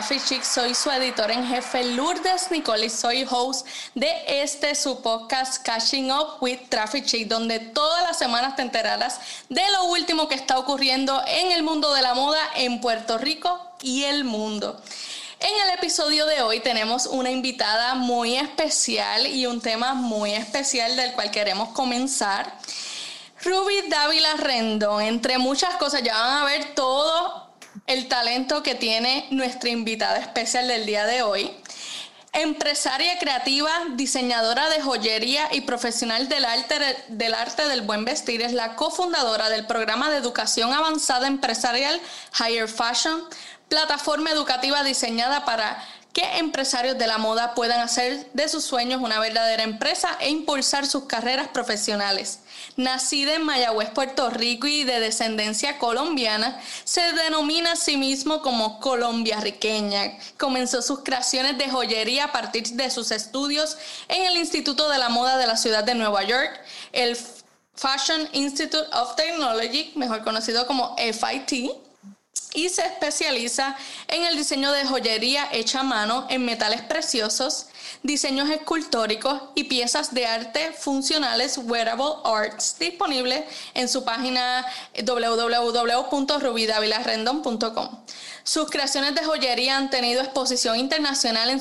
Chic, soy su editor en jefe Lourdes Nicole y soy host de este su podcast Catching Up with Traffic Chic, donde todas las semanas te enterarás de lo último que está ocurriendo en el mundo de la moda en Puerto Rico y el mundo. En el episodio de hoy tenemos una invitada muy especial y un tema muy especial del cual queremos comenzar. Ruby Dávila Rendón, entre muchas cosas, ya van a ver todo el talento que tiene nuestra invitada especial del día de hoy. Empresaria creativa, diseñadora de joyería y profesional del arte, del buen vestir, es la cofundadora del programa de educación avanzada empresarial Higher Fashion, plataforma educativa diseñada para que empresarios de la moda puedan hacer de sus sueños una verdadera empresa e impulsar sus carreras profesionales. Nacida en Mayagüez, Puerto Rico y de descendencia colombiana, se denomina a sí mismo como Colombia Riqueña. Comenzó sus creaciones de joyería a partir de sus estudios en el Instituto de la Moda de la ciudad de Nueva York, el Fashion Institute of Technology, mejor conocido como FIT y se especializa en el diseño de joyería hecha a mano en metales preciosos, diseños escultóricos y piezas de arte funcionales Wearable Arts disponibles en su página www.rubidavilarrendon.com. Sus creaciones de joyería han tenido exposición internacional en,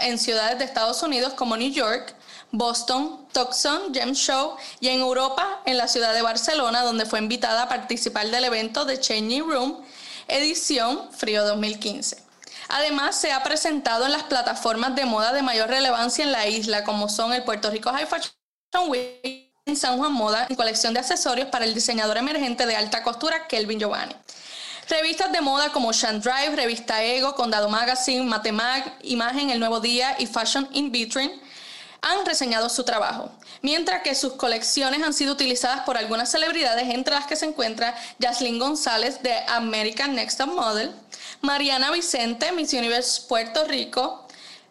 en ciudades de Estados Unidos como New York, Boston, Tucson, Gem Show y en Europa, en la ciudad de Barcelona, donde fue invitada a participar del evento de Changing Room edición Frío 2015. Además, se ha presentado en las plataformas de moda de mayor relevancia en la isla, como son el Puerto Rico High Fashion Week, en San Juan Moda, en colección de accesorios para el diseñador emergente de alta costura Kelvin Giovanni. Revistas de moda como Shan Drive, Revista Ego, Condado Magazine, Matemag, Imagen, El Nuevo Día y Fashion in Vitrine han reseñado su trabajo, mientras que sus colecciones han sido utilizadas por algunas celebridades, entre las que se encuentra Jaslyn González de American Next Top Model, Mariana Vicente, Miss Universe Puerto Rico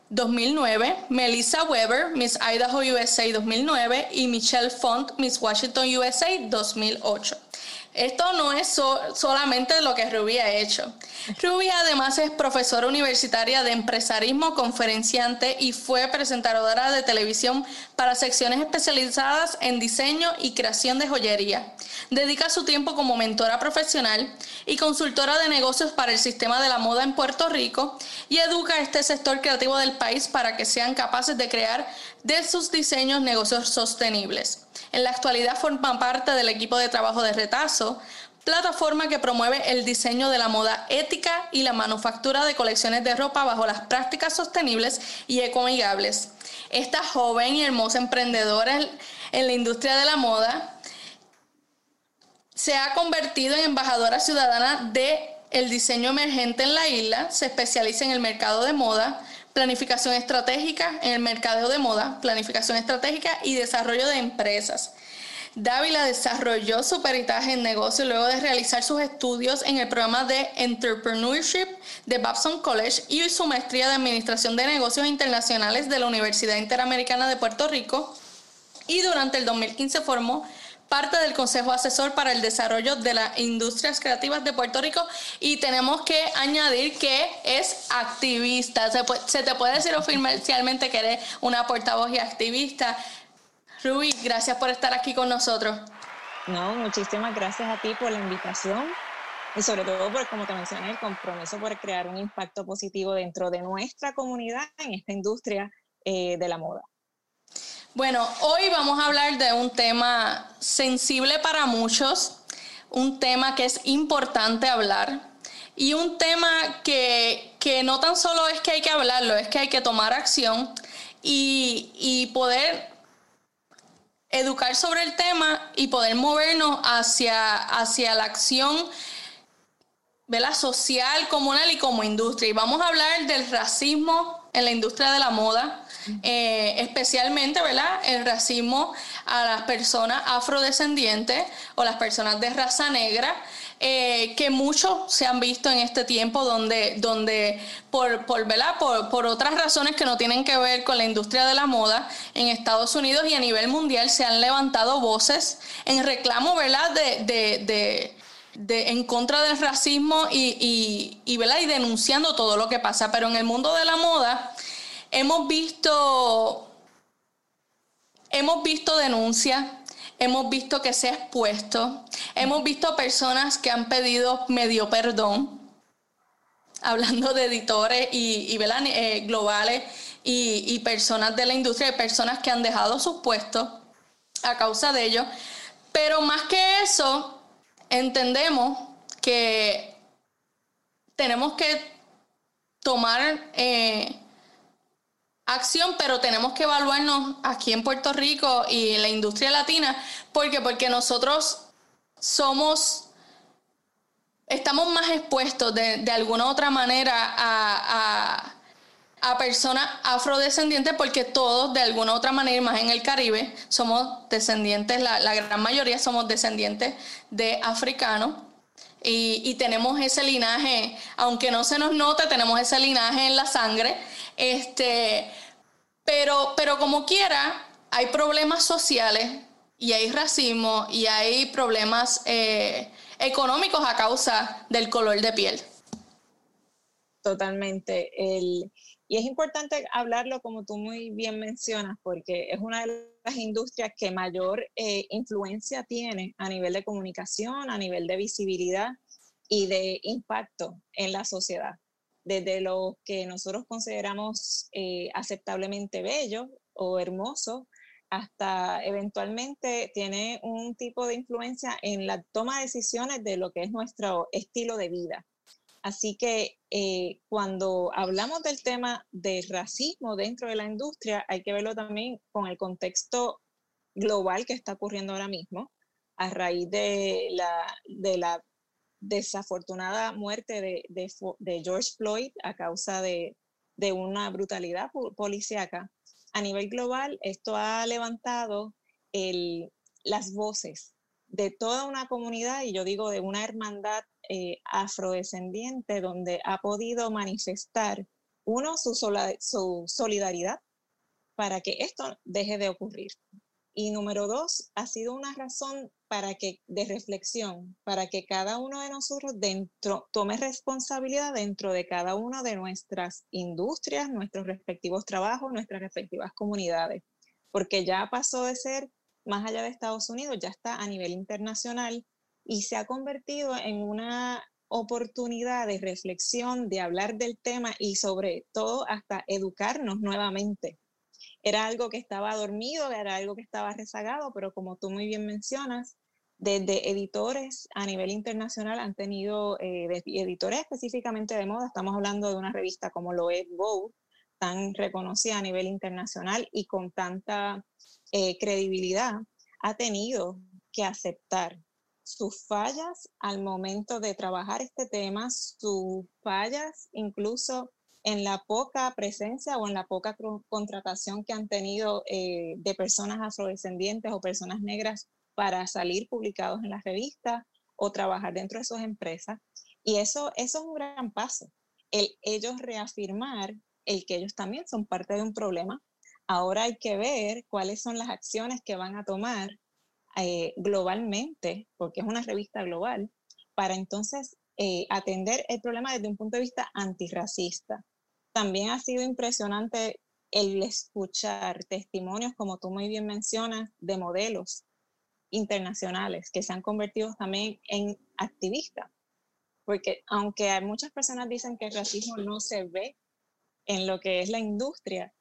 2009, Melissa Weber, Miss Idaho USA 2009 y Michelle Font, Miss Washington USA 2008. Esto no es solamente lo que Ruby ha hecho. Ruby además es profesora universitaria de empresarismo, conferenciante y fue presentadora de televisión para secciones especializadas en diseño y creación de joyería. Dedica su tiempo como mentora profesional y consultora de negocios para el sistema de la moda en Puerto Rico y educa a este sector creativo del país para que sean capaces de crear de sus diseños negocios sostenibles. En la actualidad forma parte del equipo de trabajo de Retazo, plataforma que promueve el diseño de la moda ética y la manufactura de colecciones de ropa bajo las prácticas sostenibles y ecoamigables. Esta joven y hermosa emprendedora en la industria de la moda se ha convertido en embajadora ciudadana de el diseño emergente en la isla, se especializa en el mercado de moda, planificación estratégica en el mercado de moda, planificación estratégica y desarrollo de empresas. Dávila desarrolló su peritaje en negocio luego de realizar sus estudios en el programa de Entrepreneurship de Babson College y su maestría de Administración de Negocios Internacionales de la Universidad Interamericana de Puerto Rico. Y durante el 2015 formó parte del Consejo Asesor para el Desarrollo de las Industrias Creativas de Puerto Rico y tenemos que añadir que es activista. Se, te puede decir oficialmente que eres una portavoz y activista. Ruby, gracias por estar aquí con nosotros. No, muchísimas gracias a ti por la invitación y sobre todo por, como te mencioné, el compromiso por crear un impacto positivo dentro de nuestra comunidad en esta industria eh, de la moda. Bueno, hoy vamos a hablar de un tema sensible para muchos, un tema que es importante hablar y un tema que, no tan solo es que hay que hablarlo, es que hay que tomar acción y, poder educar sobre el tema y poder movernos hacia, hacia la acción social, comunal y como industria. Y vamos a hablar del racismo en la industria de la moda, eh, especialmente, ¿verdad? El racismo a las personas afrodescendientes o las personas de raza negra. Eh, que muchos se han visto en este tiempo donde, donde por, por, Por, por, otras razones que no tienen que ver con la industria de la moda en Estados Unidos y a nivel mundial se han levantado voces en reclamo ¿verdad? de, de en contra del racismo y, y, y, y denunciando todo lo que pasa. Pero en el mundo de la moda hemos visto, hemos visto denuncias, hemos visto que se ha expuesto, hemos visto personas que han pedido medio perdón, hablando de editores y, y eh, globales y, y personas de la industria, personas que han dejado sus puestos a causa de ello. Pero más que eso, entendemos que tenemos que tomar eh, acción, pero tenemos que evaluarnos aquí en Puerto Rico y en la industria latina, porque porque nosotros somos estamos más expuestos de, de alguna otra manera a personas afrodescendientes porque todos de alguna u otra manera, más en el Caribe, somos descendientes, la, gran mayoría somos descendientes de africanos y, tenemos ese linaje, aunque no se nos note, tenemos ese linaje en la sangre, este, pero, pero como quiera, hay problemas sociales y hay racismo y hay problemas eh, económicos a causa del color de piel. Totalmente. El, y es importante hablarlo como tú muy bien mencionas, porque es una de las industrias que mayor eh, influencia tiene a nivel de comunicación, a nivel de visibilidad y de impacto en la sociedad. Desde lo que nosotros consideramos eh, aceptablemente bello o hermoso, hasta eventualmente tiene un tipo de influencia en la toma de decisiones de lo que es nuestro estilo de vida. Así que eh, cuando hablamos del tema de racismo dentro de la industria, hay que verlo también con el contexto global que está ocurriendo ahora mismo, a raíz de la, desafortunada muerte de, George Floyd a causa de, una brutalidad policíaca. A nivel global, esto ha levantado las voces de toda una comunidad, y yo digo de una hermandad eh, afrodescendiente, donde ha podido manifestar, uno, su, solidaridad para que esto deje de ocurrir. Y número dos, ha sido una razón para que, de reflexión, para que cada uno de nosotros dentro, tome responsabilidad dentro de cada una de nuestras industrias, nuestros respectivos trabajos, nuestras respectivas comunidades, porque ya pasó de ser más allá de Estados Unidos, ya está a nivel internacional y se ha convertido en una oportunidad de reflexión, de hablar del tema y sobre todo hasta educarnos nuevamente. Era algo que estaba dormido, era algo que estaba rezagado, pero como tú muy bien mencionas, desde editores a nivel internacional han tenido, eh, específicamente de moda, estamos hablando de una revista como lo es Vogue, tan reconocida a nivel internacional y con tanta eh, credibilidad, ha tenido que aceptar sus fallas al momento de trabajar este tema, sus fallas incluso en la poca presencia o en la poca contratación que han tenido eh, de personas afrodescendientes o personas negras para salir publicados en las revistas o trabajar dentro de sus empresas. Y eso, eso es un gran paso, el ellos reafirmar el que ellos también son parte de un problema. Ahora hay que ver cuáles son las acciones que van a tomar eh, globalmente, porque es una revista global, para entonces eh, atender el problema desde un punto de vista antirracista. También ha sido impresionante el escuchar testimonios, como tú muy bien mencionas, de modelos internacionales que se han convertido también en activistas. Porque aunque muchas personas dicen que el racismo no se ve en lo que es la industria,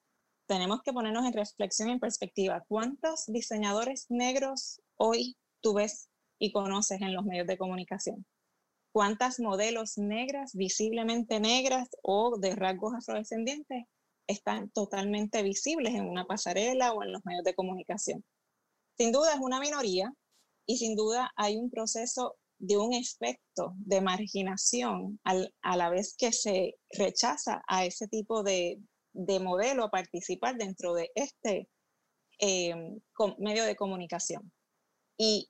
tenemos que ponernos en reflexión, en perspectiva. ¿Cuántos diseñadores negros hoy tú ves y conoces en los medios de comunicación? ¿Cuántas modelos negras, visiblemente negras o de rasgos afrodescendientes están totalmente visibles en una pasarela o en los medios de comunicación? Sin duda es una minoría y sin duda hay un proceso de un efecto de marginación a la vez que se rechaza a ese tipo de, de modelo a participar dentro de este eh, medio de comunicación. Y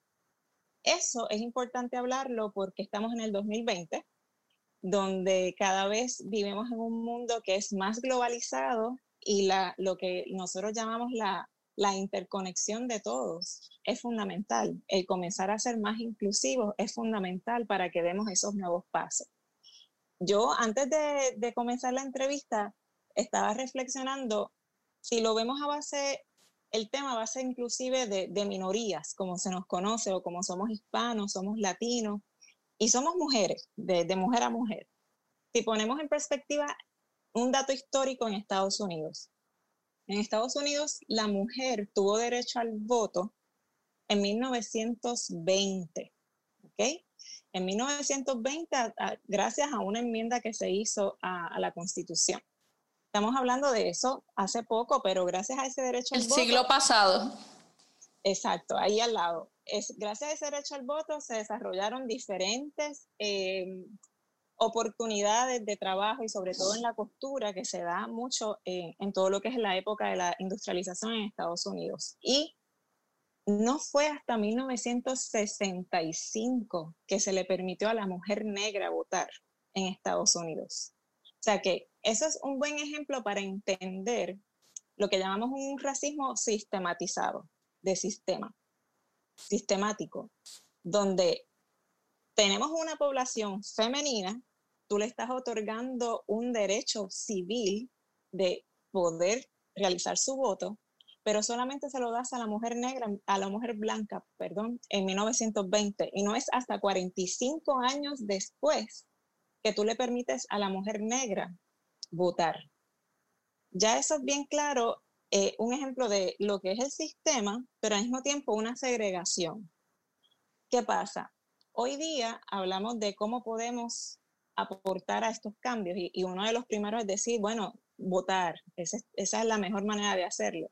eso es importante hablarlo porque estamos en el 2020, donde cada vez vivimos en un mundo que es más globalizado y la, lo que nosotros llamamos la, la interconexión de todos es fundamental. El comenzar a ser más inclusivos es fundamental para que demos esos nuevos pasos. Yo antes de, de comenzar la entrevista estaba reflexionando, si lo vemos a base, el tema a ser inclusive de, minorías, como se nos conoce, o como somos hispanos, somos latinos, y somos mujeres, de mujer a mujer. Si ponemos en perspectiva un dato histórico en Estados Unidos, en Estados Unidos, la mujer tuvo derecho al voto en 1920, ¿ok? En 1920, gracias a una enmienda que se hizo a, la Constitución. Estamos hablando de eso hace poco, pero gracias a ese derecho al voto... El siglo pasado. Exacto, ahí al lado. Es, gracias a ese derecho al voto se desarrollaron diferentes eh, oportunidades de trabajo y sobre todo en la costura que se da mucho en todo lo que es la época de la industrialización en Estados Unidos. Y no fue hasta 1965 que se le permitió a la mujer negra votar en Estados Unidos. O sea que eso es un buen ejemplo para entender lo que llamamos un racismo sistematizado, de sistema, sistemático, donde tenemos una población femenina tú le estás otorgando un derecho civil de poder realizar su voto, pero solamente se lo das a la mujer negra, a la mujer blanca, perdón, en 1920. Y no es hasta 45 años después que tú le permites a la mujer negra votar. Ya eso es bien claro, eh, un ejemplo de lo que es el sistema, pero al mismo tiempo una segregación. ¿Qué pasa? Hoy día hablamos de cómo podemos aportar a estos cambios. Y, uno de los primeros es decir, bueno, votar, esa es, la mejor manera de hacerlo.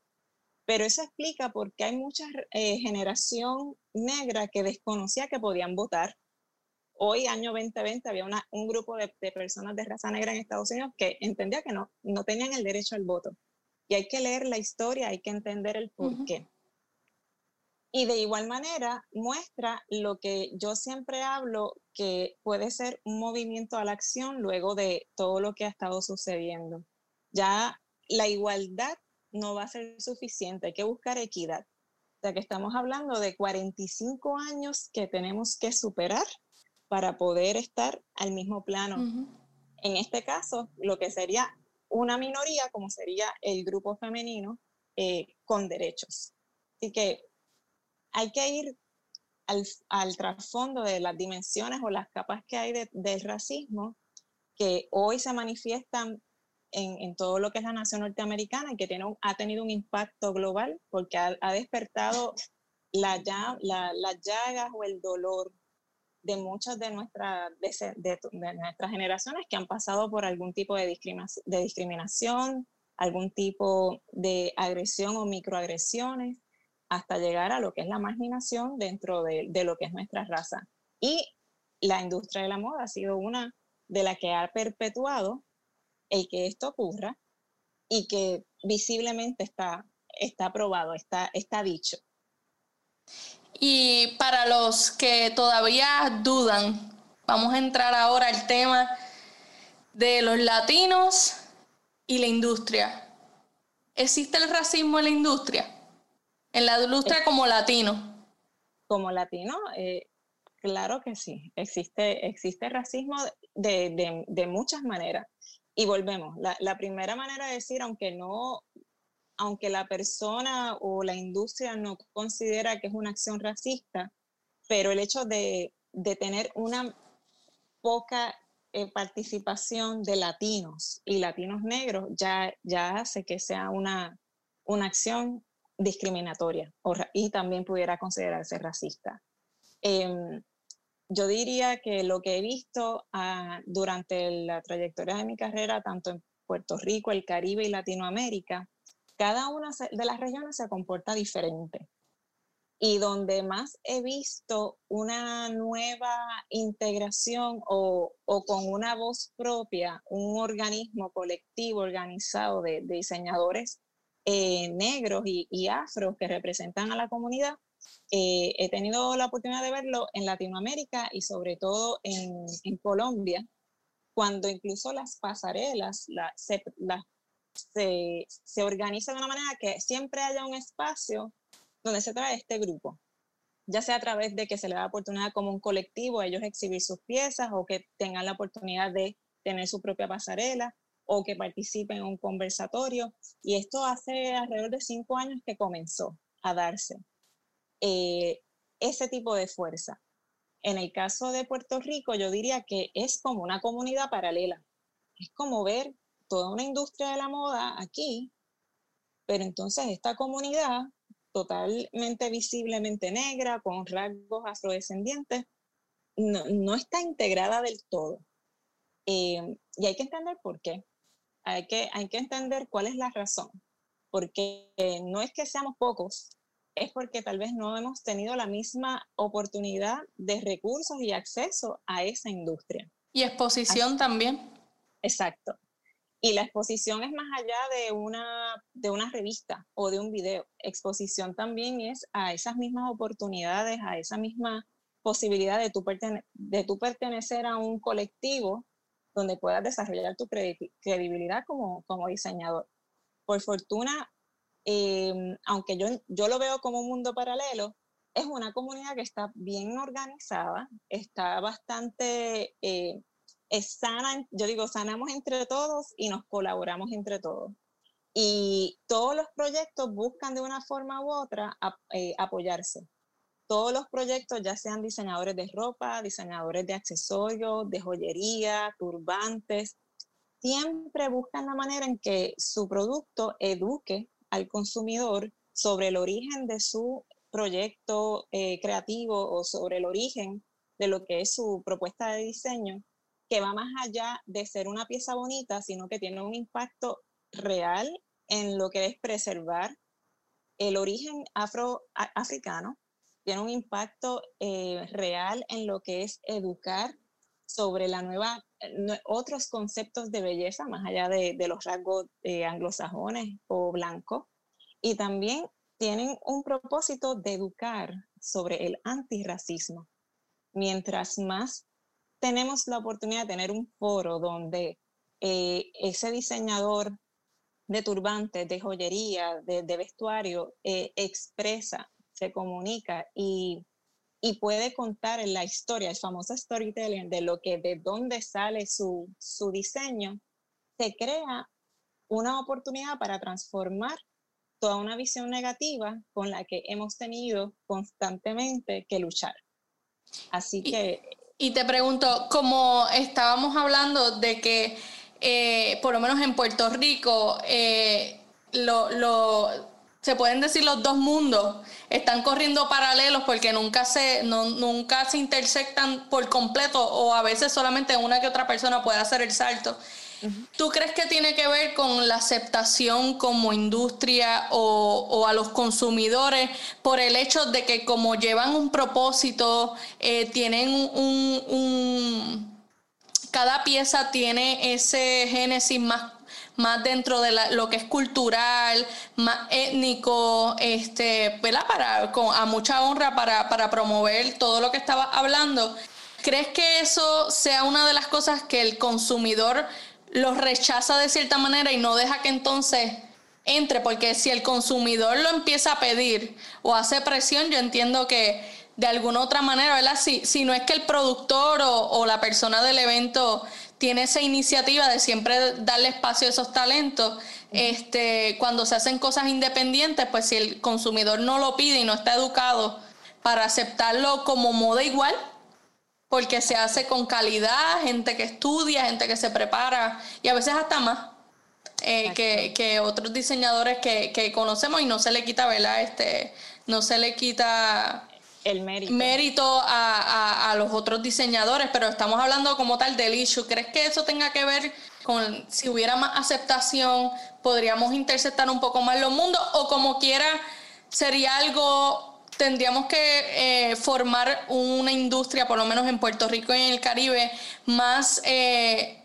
Pero eso explica por qué hay mucha eh, generación negra que desconocía que podían votar. Hoy, año 2020, había una, un grupo de, personas de raza negra en Estados Unidos que entendía que no, no tenían el derecho al voto. Y hay que leer la historia, hay que entender el por qué. Y de igual manera muestra lo que yo siempre hablo, que puede ser un movimiento a la acción luego de todo lo que ha estado sucediendo. Ya la igualdad no va a ser suficiente, hay que buscar equidad. O sea que estamos hablando de 45 años que tenemos que superar para poder estar al mismo plano. En este caso, lo que sería una minoría, como sería el grupo femenino, eh, con derechos. Así que hay que ir al, trasfondo de las dimensiones o las capas que hay del racismo que hoy se manifiestan en, todo lo que es la nación norteamericana y que tiene ha tenido un impacto global porque ha, despertado la, las llagas o el dolor de muchas de, nuestra, de, nuestras generaciones que han pasado por algún tipo de, discriminación, de discriminación, algún tipo de agresión o microagresiones hasta llegar a lo que es la marginación dentro de, lo que es nuestra raza. Y la industria de la moda ha sido una de las que ha perpetuado el que esto ocurra y que visiblemente está, está probado, está, está dicho. Y para los que todavía dudan, vamos a entrar ahora al tema de los latinos y la industria. ¿Existe el racismo en la industria? En la industria como latino. Como latino, eh, claro que sí. Existe, existe racismo de, muchas maneras. Y volvemos, la, primera manera de decir, aunque no, aunque la persona o la industria no considera que es una acción racista, pero el hecho de, tener una poca eh, participación de latinos y latinos negros ya, hace que sea una, una acción discriminatoria y también pudiera considerarse racista. Em, yo diría que lo que he visto ah, durante la trayectoria de mi carrera, tanto en Puerto Rico, el Caribe y Latinoamérica, cada una de las regiones se comporta diferente. Y donde más he visto una nueva integración o, o con una voz propia, un organismo colectivo organizado de, diseñadores eh, negros y, afros que representan a la comunidad. Eh, he tenido la oportunidad de verlo en Latinoamérica y sobre todo en, Colombia, cuando incluso las pasarelas, las se, se organiza de una manera que siempre haya un espacio donde se trae este grupo, ya sea a través de que se le da oportunidad como un colectivo a ellos exhibir sus piezas o que tengan la oportunidad de tener su propia pasarela o que participen en un conversatorio. Y esto hace alrededor de cinco años que comenzó a darse eh, ese tipo de fuerza. En el caso de Puerto Rico, yo diría que es como una comunidad paralela. Es como ver toda una industria de la moda aquí, pero entonces esta comunidad totalmente visiblemente negra, con rasgos afrodescendientes, no, está integrada del todo. Eh, y hay que entender por qué. Hay que, hay que entender cuál es la razón. Porque no es que seamos pocos, es porque tal vez no hemos tenido la misma oportunidad de recursos y acceso a esa industria. Y exposición también. Exacto. Y la exposición es más allá de una, de una revista o de un video. Exposición también es a esas mismas oportunidades, a esa misma posibilidad de tu, de tu pertenecer a un colectivo donde puedas desarrollar tu credibilidad como, como diseñador. Por fortuna, em, aunque yo, yo lo veo como un mundo paralelo, es una comunidad que está bien organizada, está bastante eh, es sana, yo digo, sanamos entre todos y nos colaboramos entre todos. Y todos los proyectos buscan de una forma u otra eh, apoyarse. Todos los proyectos, ya sean diseñadores de ropa, diseñadores de accesorios, de joyería, turbantes, siempre buscan la manera en que su producto eduque al consumidor sobre el origen de su proyecto eh, creativo o sobre el origen de lo que es su propuesta de diseño que va más allá de ser una pieza bonita, sino que tiene un impacto real en lo que es preservar el origen afroafricano, tiene un impacto eh, real en lo que es educar sobre la nueva, otros conceptos de belleza, más allá de, los rasgos eh, anglosajones o blancos, y también tienen un propósito de educar sobre el antirracismo. Mientras más tenemos la oportunidad de tener un foro donde eh, ese diseñador de turbantes, de joyería, de, vestuario, eh, expresa, se comunica y, puede contar la historia, el famoso storytelling de lo que, de dónde sale su, su diseño, se crea una oportunidad para transformar toda una visión negativa con la que hemos tenido constantemente que luchar. Así que y te pregunto, como estábamos hablando de que, eh, por lo menos en Puerto Rico, eh, lo, se pueden decir los dos mundos están corriendo paralelos porque nunca se, nunca se intersectan por completo o a veces solamente una que otra persona puede hacer el salto. ¿Tú crees que tiene que ver con la aceptación como industria o, a los consumidores por el hecho de que como llevan un propósito, eh, tienen un, Cada pieza tiene ese génesis más más dentro de lo que es cultural, más étnico, este, Para, con, a mucha honra para, para promover todo lo que estaba hablando. ¿Crees que eso sea una de las cosas que el consumidor los rechaza de cierta manera y no deja que entonces entre, porque si el consumidor lo empieza a pedir o hace presión, yo entiendo que de alguna otra manera, ¿verdad? Si, si no es que el productor o, la persona del evento tiene esa iniciativa de siempre darle espacio a esos talentos, este, cuando se hacen cosas independientes, pues si el consumidor no lo pide y no está educado para aceptarlo como moda igual, porque se hace con calidad, gente que estudia, gente que se prepara y a veces hasta más eh, que, otros diseñadores que, conocemos y no se le quita, ¿verdad? Este, no se le quita el mérito, mérito a, los otros diseñadores, pero estamos hablando como tal del issue. ¿Crees que eso tenga que ver con si hubiera más aceptación, podríamos interceptar un poco más los mundos o como quiera sería algo tendríamos que eh, formar una industria, por lo menos en Puerto Rico y en el Caribe, más eh,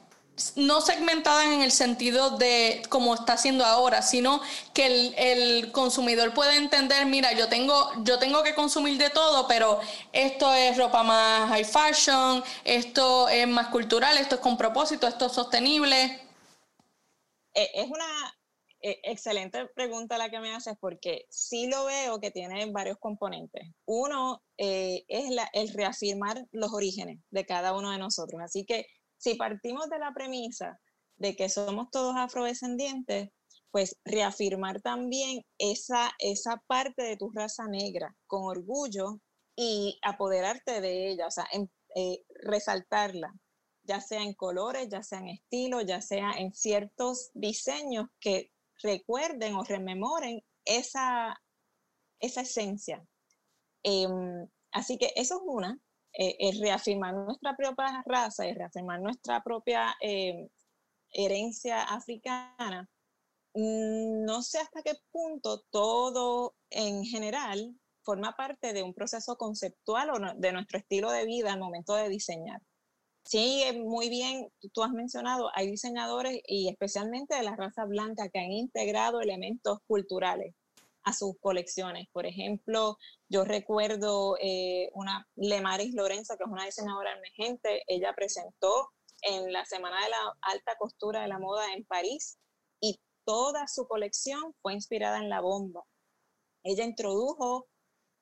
no segmentada en el sentido de como está haciendo ahora, sino que el, consumidor puede entender, mira, yo tengo, yo tengo que consumir de todo, pero esto es ropa más high fashion, esto es más cultural, esto es con propósito, esto es sostenible. Eh, es una, e, excelente pregunta la que me haces porque sí lo veo que tiene varios componentes. Uno eh, es la, el reafirmar los orígenes de cada uno de nosotros. Así que si partimos de la premisa de que somos todos afrodescendientes, pues reafirmar también esa, esa parte de tu raza negra con orgullo y apoderarte de ella, o sea, eh, resaltarla, ya sea en colores, ya sea en estilos, ya sea en ciertos diseños que recuerden o rememoren esa, esa esencia. Em, así que eso es una, eh, es reafirmar nuestra propia raza y reafirmar nuestra propia em, herencia africana. Mm, no sé hasta qué punto todo en general forma parte de un proceso conceptual o de nuestro estilo de vida al momento de diseñar. Sí, muy bien, tú has mencionado, hay diseñadores y especialmente de la raza blanca que han integrado elementos culturales a sus colecciones. Por ejemplo, yo recuerdo eh, una Lemaris Lorenzo, que es una diseñadora emergente, ella presentó en la Semana de la Alta Costura de la Moda en París y toda su colección fue inspirada en la bomba. Ella introdujo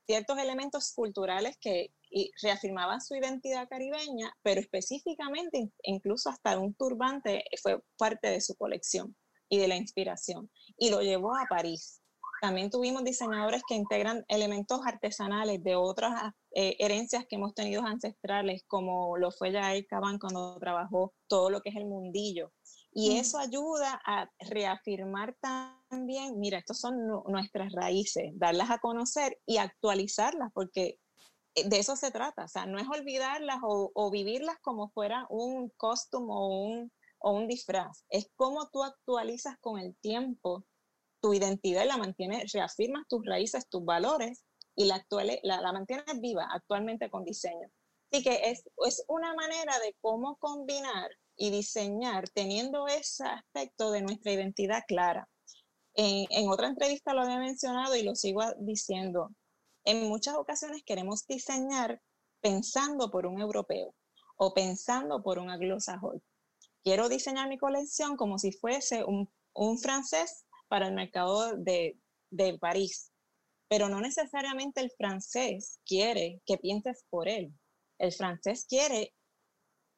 ciertos elementos culturales que reafirmaban su identidad caribeña, pero específicamente incluso hasta un turbante fue parte de su colección y de la inspiración, y lo llevó a París. También tuvimos diseñadores que integran elementos artesanales de otras eh, herencias que hemos tenido ancestrales, como lo fue Jair Caban cuando trabajó todo lo que es el mundillo. Y eso ayuda a reafirmar también, mira, estos son nuestras raíces, darlas a conocer y actualizarlas, porque eh, de eso se trata, o sea, no es olvidarlas o, vivirlas como fuera un costume o un, o un disfraz, es cómo tú actualizas con el tiempo tu identidad y la mantienes, reafirmas tus raíces, tus valores y la, actual, la, la mantienes viva actualmente con diseño. Así que es, es una manera de cómo combinar y diseñar teniendo ese aspecto de nuestra identidad clara. En, en, otra entrevista lo había mencionado y lo sigo diciendo. En muchas ocasiones queremos diseñar pensando por un europeo o pensando por un anglosajón. Quiero diseñar mi colección como si fuese un, un francés para el mercado de, de París, pero no necesariamente el francés quiere que pienses por él. El francés quiere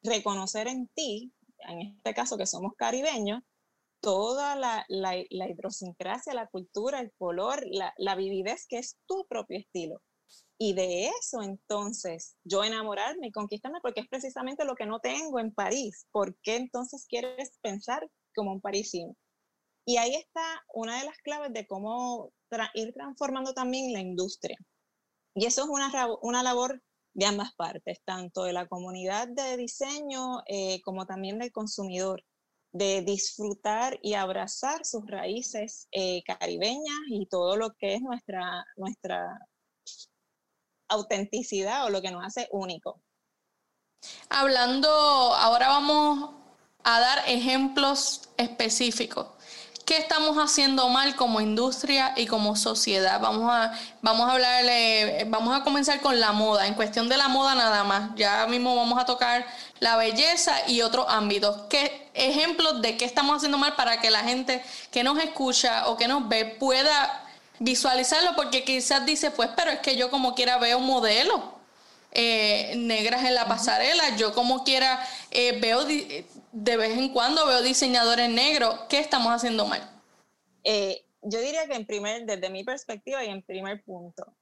reconocer en ti, en este caso que somos caribeños, toda la, la, la idiosincrasia, la cultura, el color, la, vividez que es tu propio estilo. Y de eso entonces yo enamorarme y conquistarme porque es precisamente lo que no tengo en París. ¿Por qué entonces quieres pensar como un parisino? Y ahí está una de las claves de cómo ir transformando también la industria. Y eso es una, una labor de ambas partes, tanto de la comunidad de diseño eh, como también del consumidor de disfrutar y abrazar sus raíces eh, caribeñas y todo lo que es nuestra, nuestra autenticidad o lo que nos hace único. Hablando, ahora vamos a dar ejemplos específicos. ¿Qué estamos haciendo mal como industria y como sociedad? Vamos a, vamos a hablarle, vamos a comenzar con la moda, en cuestión de la moda nada más. Ya mismo vamos a tocar la belleza y otros ámbitos. ¿Qué ejemplos de qué estamos haciendo mal para que la gente que nos escucha o que nos ve pueda visualizarlo? Porque quizás dice, pues, pero es que yo como quiera veo modelo. Eh, negras en la pasarela. Yo como quiera eh, veo de vez en cuando veo diseñadores negros. ¿Qué estamos haciendo mal? Eh, yo diría que en primer, desde mi perspectiva y en primer punto,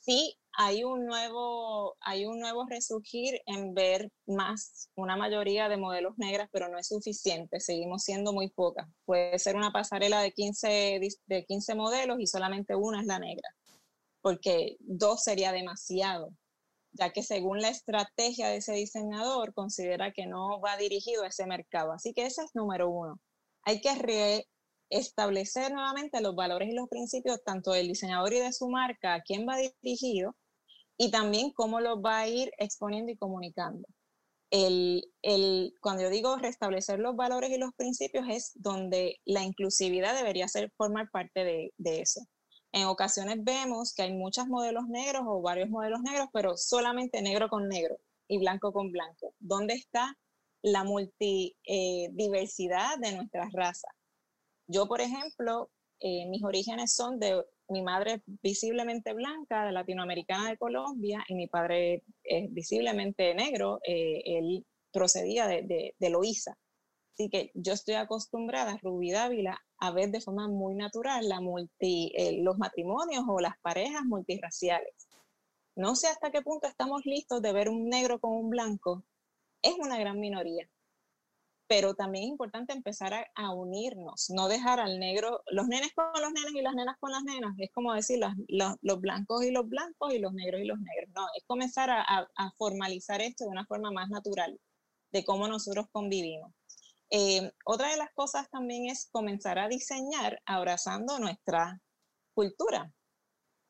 sí hay un nuevo, hay un nuevo resurgir en ver más una mayoría de modelos negras, pero no es suficiente. Seguimos siendo muy pocas. Puede ser una pasarela de 15, de 15 modelos y solamente una es la negra, porque dos sería demasiado ya que según la estrategia de ese diseñador considera que no va dirigido a ese mercado. Así que ese es número uno. Hay que restablecer nuevamente los valores y los principios tanto del diseñador y de su marca, a quién va dirigido y también cómo lo va a ir exponiendo y comunicando. El, el, cuando yo digo restablecer los valores y los principios es donde la inclusividad debería ser formar parte de, de eso. En ocasiones vemos que hay muchos modelos negros o varios modelos negros, pero solamente negro con negro y blanco con blanco. ¿Dónde está la multidiversidad de nuestra raza? Yo, por ejemplo, eh, mis orígenes son de mi madre visiblemente blanca, latinoamericana de Colombia, y mi padre es visiblemente negro, eh, él procedía de, de, de, Loíza. Así que yo estoy acostumbrada, Rubí Dávila, a ver de forma muy natural la multi, eh, los matrimonios o las parejas multirraciales. No sé hasta qué punto estamos listos de ver un negro con un blanco. Es una gran minoría pero también es importante empezar a, unirnos, no dejar al negro, los nenes con los nenes y las nenas con las nenas, es como decir los, blancos y los blancos y los negros y los negros, no, es comenzar a, formalizar esto de una forma más natural, de cómo nosotros convivimos. Eh, otra de las cosas también es comenzar a diseñar abrazando nuestra cultura.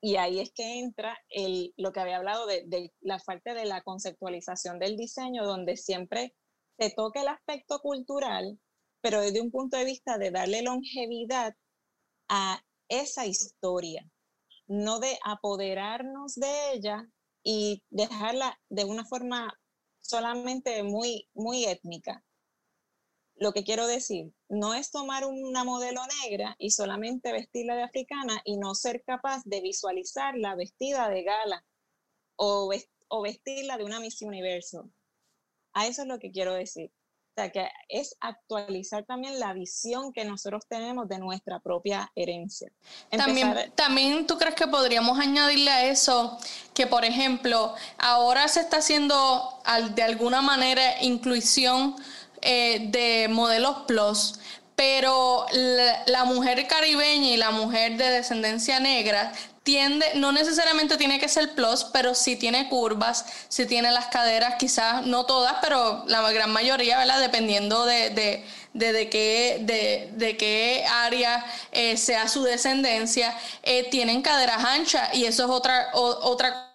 Y ahí es que entra el, lo que había hablado de, de la falta de la conceptualización del diseño, donde siempre se toca el aspecto cultural, pero desde un punto de vista de darle longevidad a esa historia, no de apoderarnos de ella y dejarla de una forma solamente muy, muy étnica. Lo que quiero decir, no es tomar una modelo negra y solamente vestirla de africana y no ser capaz de visualizarla vestida de gala o, o vestirla de una Miss Universo. A eso es lo que quiero decir. O sea, que es actualizar también la visión que nosotros tenemos de nuestra propia herencia. también, también tú crees que podríamos añadirle a eso que, por ejemplo, ahora se está haciendo de alguna manera inclusión eh, de modelos plus, pero la, mujer caribeña y la mujer de descendencia negra tiende, no necesariamente tiene que ser plus, pero sí tiene curvas, sí tiene las caderas, quizás no todas, pero la gran mayoría, ¿verdad? Dependiendo de, de, de, qué, de, de qué área eh, sea su descendencia, eh, tienen caderas anchas y eso es otra, otra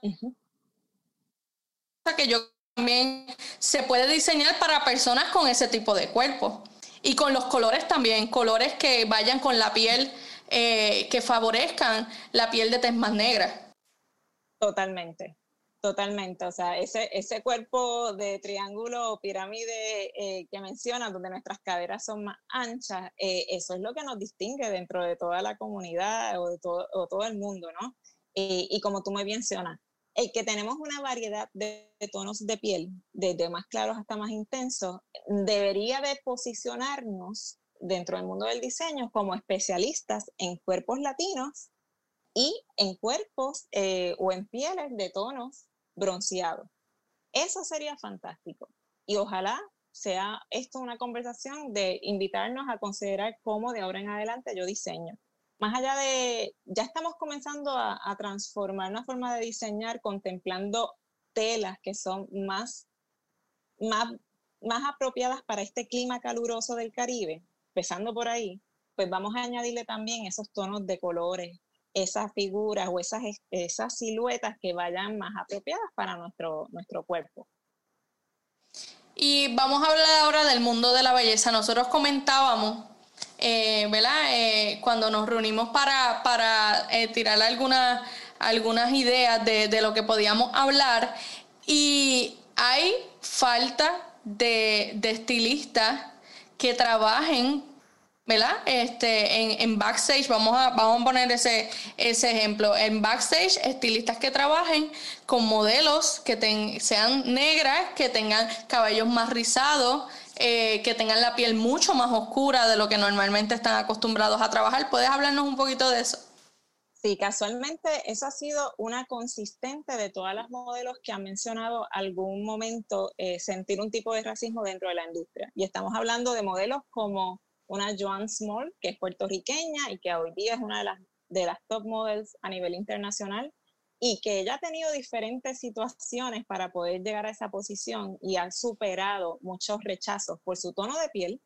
cosa que yo también se puede diseñar para personas con ese tipo de cuerpo. Y con los colores también, colores que vayan con la piel eh, que favorezcan la piel de tez más negra. Totalmente, totalmente. O sea, ese, ese cuerpo de triángulo o pirámide eh, que mencionan, donde nuestras caderas son más anchas, eh, eso es lo que nos distingue dentro de toda la comunidad o de todo, o todo el mundo, ¿no? y como tú me mencionas, el que tenemos una variedad de, tonos de piel, desde más claros hasta más intensos, debería de posicionarnos dentro del mundo del diseño como especialistas en cuerpos latinos y en cuerpos eh, o en pieles de tonos bronceados. Eso sería fantástico. Y ojalá sea esto una conversación de invitarnos a considerar cómo de ahora en adelante yo diseño. Más allá de, ya estamos comenzando a, a transformar una forma de diseñar contemplando telas que son más, más, más apropiadas para este clima caluroso del Caribe, empezando por ahí, pues vamos a añadirle también esos tonos de colores, esas figuras o esas, esas siluetas que vayan más apropiadas para nuestro, nuestro cuerpo. Y vamos a hablar ahora del mundo de la belleza. Nosotros comentábamos, eh, ¿verdad? Eh, cuando nos reunimos para, para eh, tirar algunas, algunas ideas de, de lo que podíamos hablar, y hay falta de, de estilistas que trabajen, ¿verdad? Este, en, backstage, vamos a, vamos a poner ese, ese ejemplo, en backstage, estilistas que trabajen con modelos que sean negras, que tengan cabellos más rizados, eh, que tengan la piel mucho más oscura de lo que normalmente están acostumbrados a trabajar. ¿Puedes hablarnos un poquito de eso? Sí, casualmente eso ha sido una consistente de todas las modelos que han mencionado algún momento eh, sentir un tipo de racismo dentro de la industria. Y estamos hablando de modelos como una Joan Small, que es puertorriqueña y que hoy día es una de las, de las top models a nivel internacional y que ella ha tenido diferentes situaciones para poder llegar a esa posición y ha superado muchos rechazos por su tono de piel,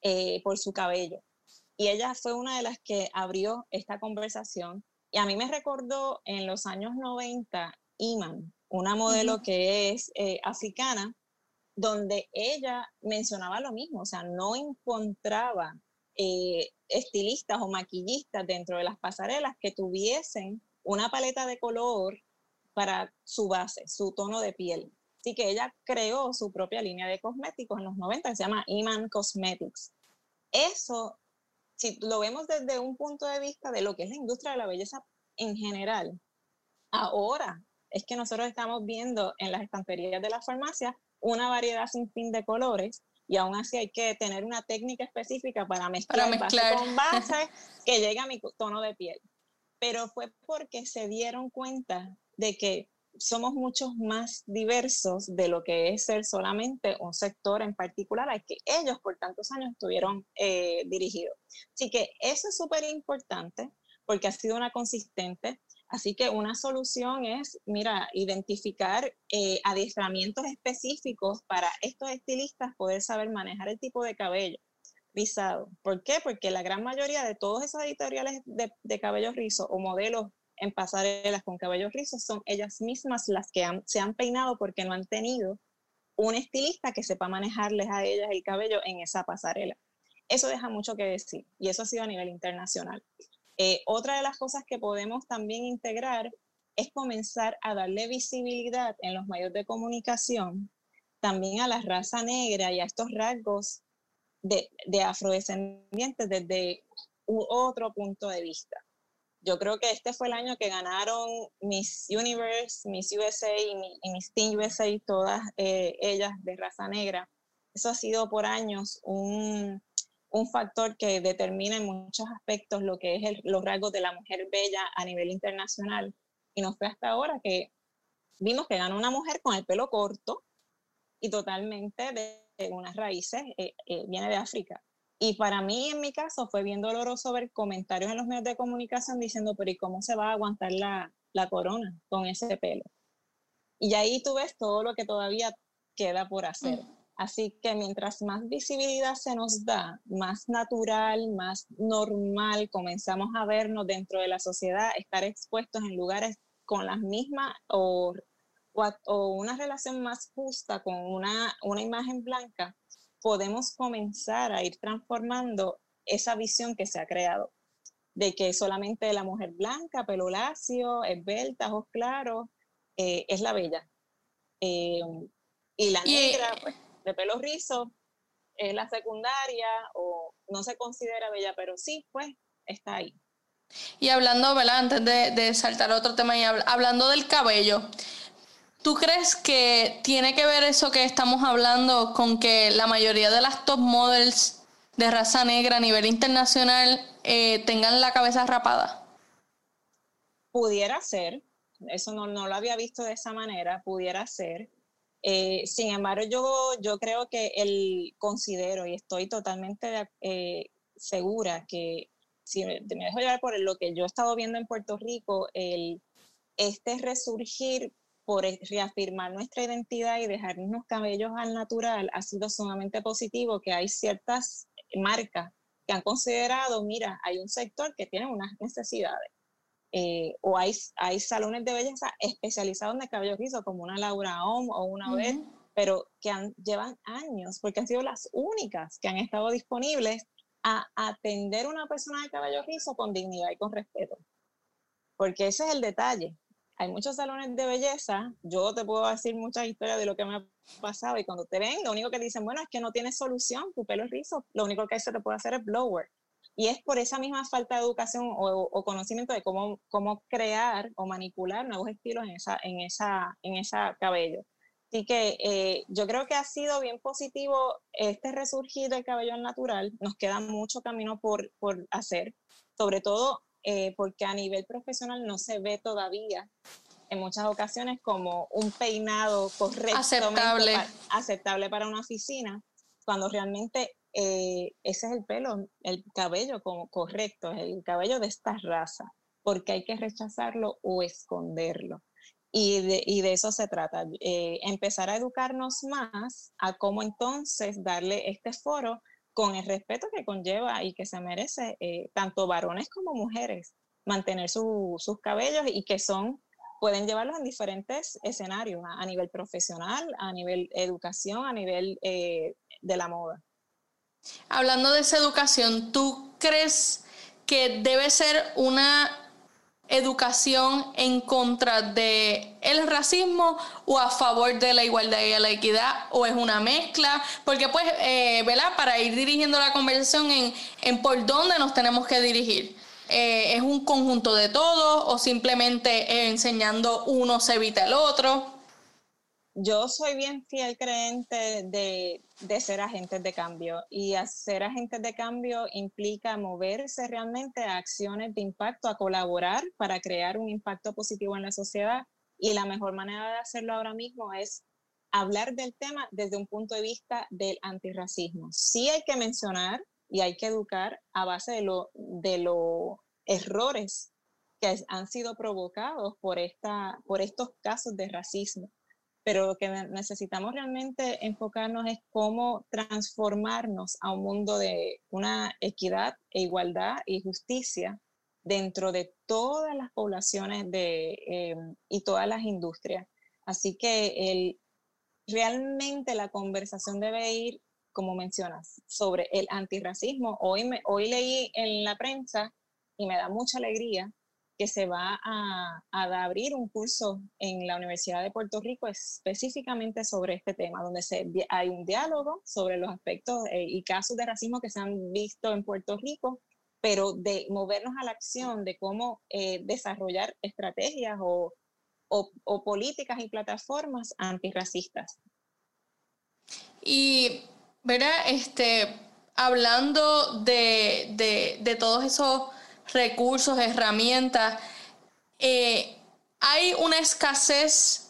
eh, por su cabello. Y ella fue una de las que abrió esta conversación y a mí me recordó en los años 90 Iman, una modelo que es eh, africana, donde ella mencionaba lo mismo, o sea, no encontraba eh, estilistas o maquillistas dentro de las pasarelas que tuviesen una paleta de color para su base, su tono de piel. Así que ella creó su propia línea de cosméticos en los 90 que se llama Iman Cosmetics. Eso si lo vemos desde un punto de vista de lo que es la industria de la belleza en general, ahora es que nosotros estamos viendo en las estanterías de la farmacia una variedad sin fin de colores y aún así hay que tener una técnica específica para mezclar, mezclar. Base con base que llegue a mi tono de piel. Pero fue porque se dieron cuenta de que somos muchos más diversos de lo que es ser solamente un sector en particular al que ellos por tantos años estuvieron eh, dirigidos. Así que eso es súper importante porque ha sido una consistente. Así que una solución es, mira, identificar eh, adiestramientos específicos para estos estilistas poder saber manejar el tipo de cabello rizado. ¿Por qué? Porque la gran mayoría de todos esos editoriales de, de cabello rizo o modelos en pasarelas con cabellos rizos son ellas mismas las que se han peinado porque no han tenido un estilista que sepa manejarles a ellas el cabello en esa pasarela. Eso deja mucho que decir y eso ha sido a nivel internacional. Eh, otra de las cosas que podemos también integrar es comenzar a darle visibilidad en los medios de comunicación también a la raza negra y a estos rasgos de, de afrodescendientes desde otro punto de vista yo creo que este fue el año que ganaron Miss Universe, Miss USA y, Miss Teen USA, todas eh, ellas de raza negra. Eso ha sido por años un, un factor que determina en muchos aspectos lo que es los rasgos de la mujer bella a nivel internacional. Y no fue hasta ahora que vimos que ganó una mujer con el pelo corto y totalmente de, unas raíces, eh, eh, viene de África. Y para mí, en mi caso, fue bien doloroso ver comentarios en los medios de comunicación diciendo, pero ¿y cómo se va a aguantar la, la corona con ese pelo? Y ahí tú ves todo lo que todavía queda por hacer. Así que mientras más visibilidad se nos da, más natural, más normal comenzamos a vernos dentro de la sociedad, estar expuestos en lugares con las mismas o, o, una relación más justa con una, una imagen blanca, podemos comenzar a ir transformando esa visión que se ha creado de que solamente la mujer blanca, pelo lacio, esbelta, ojos claros, eh, es la bella. Eh, y la negra, pues, de pelo rizo, es la secundaria o no se considera bella, pero sí, pues, está ahí. Y hablando, ¿verdad? Antes de, de saltar a otro tema y hablando del cabello, ¿Tú crees que tiene que ver eso que estamos hablando con que la mayoría de las top models de raza negra a nivel internacional eh, tengan la cabeza rapada? Pudiera ser, eso no, lo había visto de esa manera, pudiera ser. Eh, sin embargo, yo, yo creo que el considero y estoy totalmente eh, segura que si me, me, dejo llevar por lo que yo he estado viendo en Puerto Rico, el, este resurgir por reafirmar nuestra identidad y dejarnos los cabellos al natural ha sido sumamente positivo, que hay ciertas marcas que han considerado, mira, hay un sector que tiene unas necesidades. Eh, o hay, hay salones de belleza especializados en el cabello rizo, como una Laura Om o una uh pero que han, llevan años, porque han sido las únicas que han estado disponibles a atender a una persona de cabello rizo con dignidad y con respeto. Porque ese es el detalle hay muchos salones de belleza, yo te puedo decir muchas historias de lo que me ha pasado y cuando te ven, lo único que dicen, bueno, es que no tienes solución, tu pelo es rizo, lo único que se te puede hacer es blower. Y es por esa misma falta de educación o, conocimiento de cómo, cómo crear o manipular nuevos estilos en esa, en esa, en esa cabello. Así que eh, yo creo que ha sido bien positivo este resurgir del cabello natural. Nos queda mucho camino por, por hacer, sobre todo eh, porque a nivel profesional no se ve todavía en muchas ocasiones como un peinado correcto, aceptable. Aceptable para una oficina, cuando realmente eh, ese es el pelo, el cabello como correcto, es el cabello de esta raza, porque hay que rechazarlo o esconderlo. Y de, y de eso se trata, eh, empezar a educarnos más a cómo entonces darle este foro con el respeto que conlleva y que se merece eh, tanto varones como mujeres, mantener sus cabellos y que son, pueden llevarlos en diferentes escenarios, a, nivel profesional, a nivel educación, a nivel eh, de la moda. Hablando de esa educación, ¿tú crees que debe ser una educación en contra de el racismo o a favor de la igualdad y la equidad o es una mezcla porque pues eh, ¿verdad? para ir dirigiendo la conversación en, en por dónde nos tenemos que dirigir. Eh, es un conjunto de todos o simplemente enseñando uno se evita el otro yo soy bien fiel creyente de, ser agentes de cambio y ser agentes de cambio implica moverse realmente a acciones de impacto, a colaborar para crear un impacto positivo en la sociedad y la mejor manera de hacerlo ahora mismo es hablar del tema desde un punto de vista del antirracismo. Sí hay que mencionar y hay que educar a base de, lo, de los errores que han sido provocados por, esta, por estos casos de racismo pero lo que necesitamos realmente enfocarnos es cómo transformarnos a un mundo de una equidad e igualdad y justicia dentro de todas las poblaciones de, em, y todas las industrias. Así que el, realmente la conversación debe ir, como mencionas, sobre el antirracismo. Hoy, me, hoy leí en la prensa y me da mucha alegría que se va a, abrir un curso en la Universidad de Puerto Rico específicamente sobre este tema, donde se, hay un diálogo sobre los aspectos eh, y casos de racismo que se han visto en Puerto Rico, pero de movernos a la acción, de cómo eh, desarrollar estrategias o, políticas y plataformas antirracistas. Y, ¿verdad? Este, hablando de, de, de todos esos recursos, herramientas. Eh, hay una escasez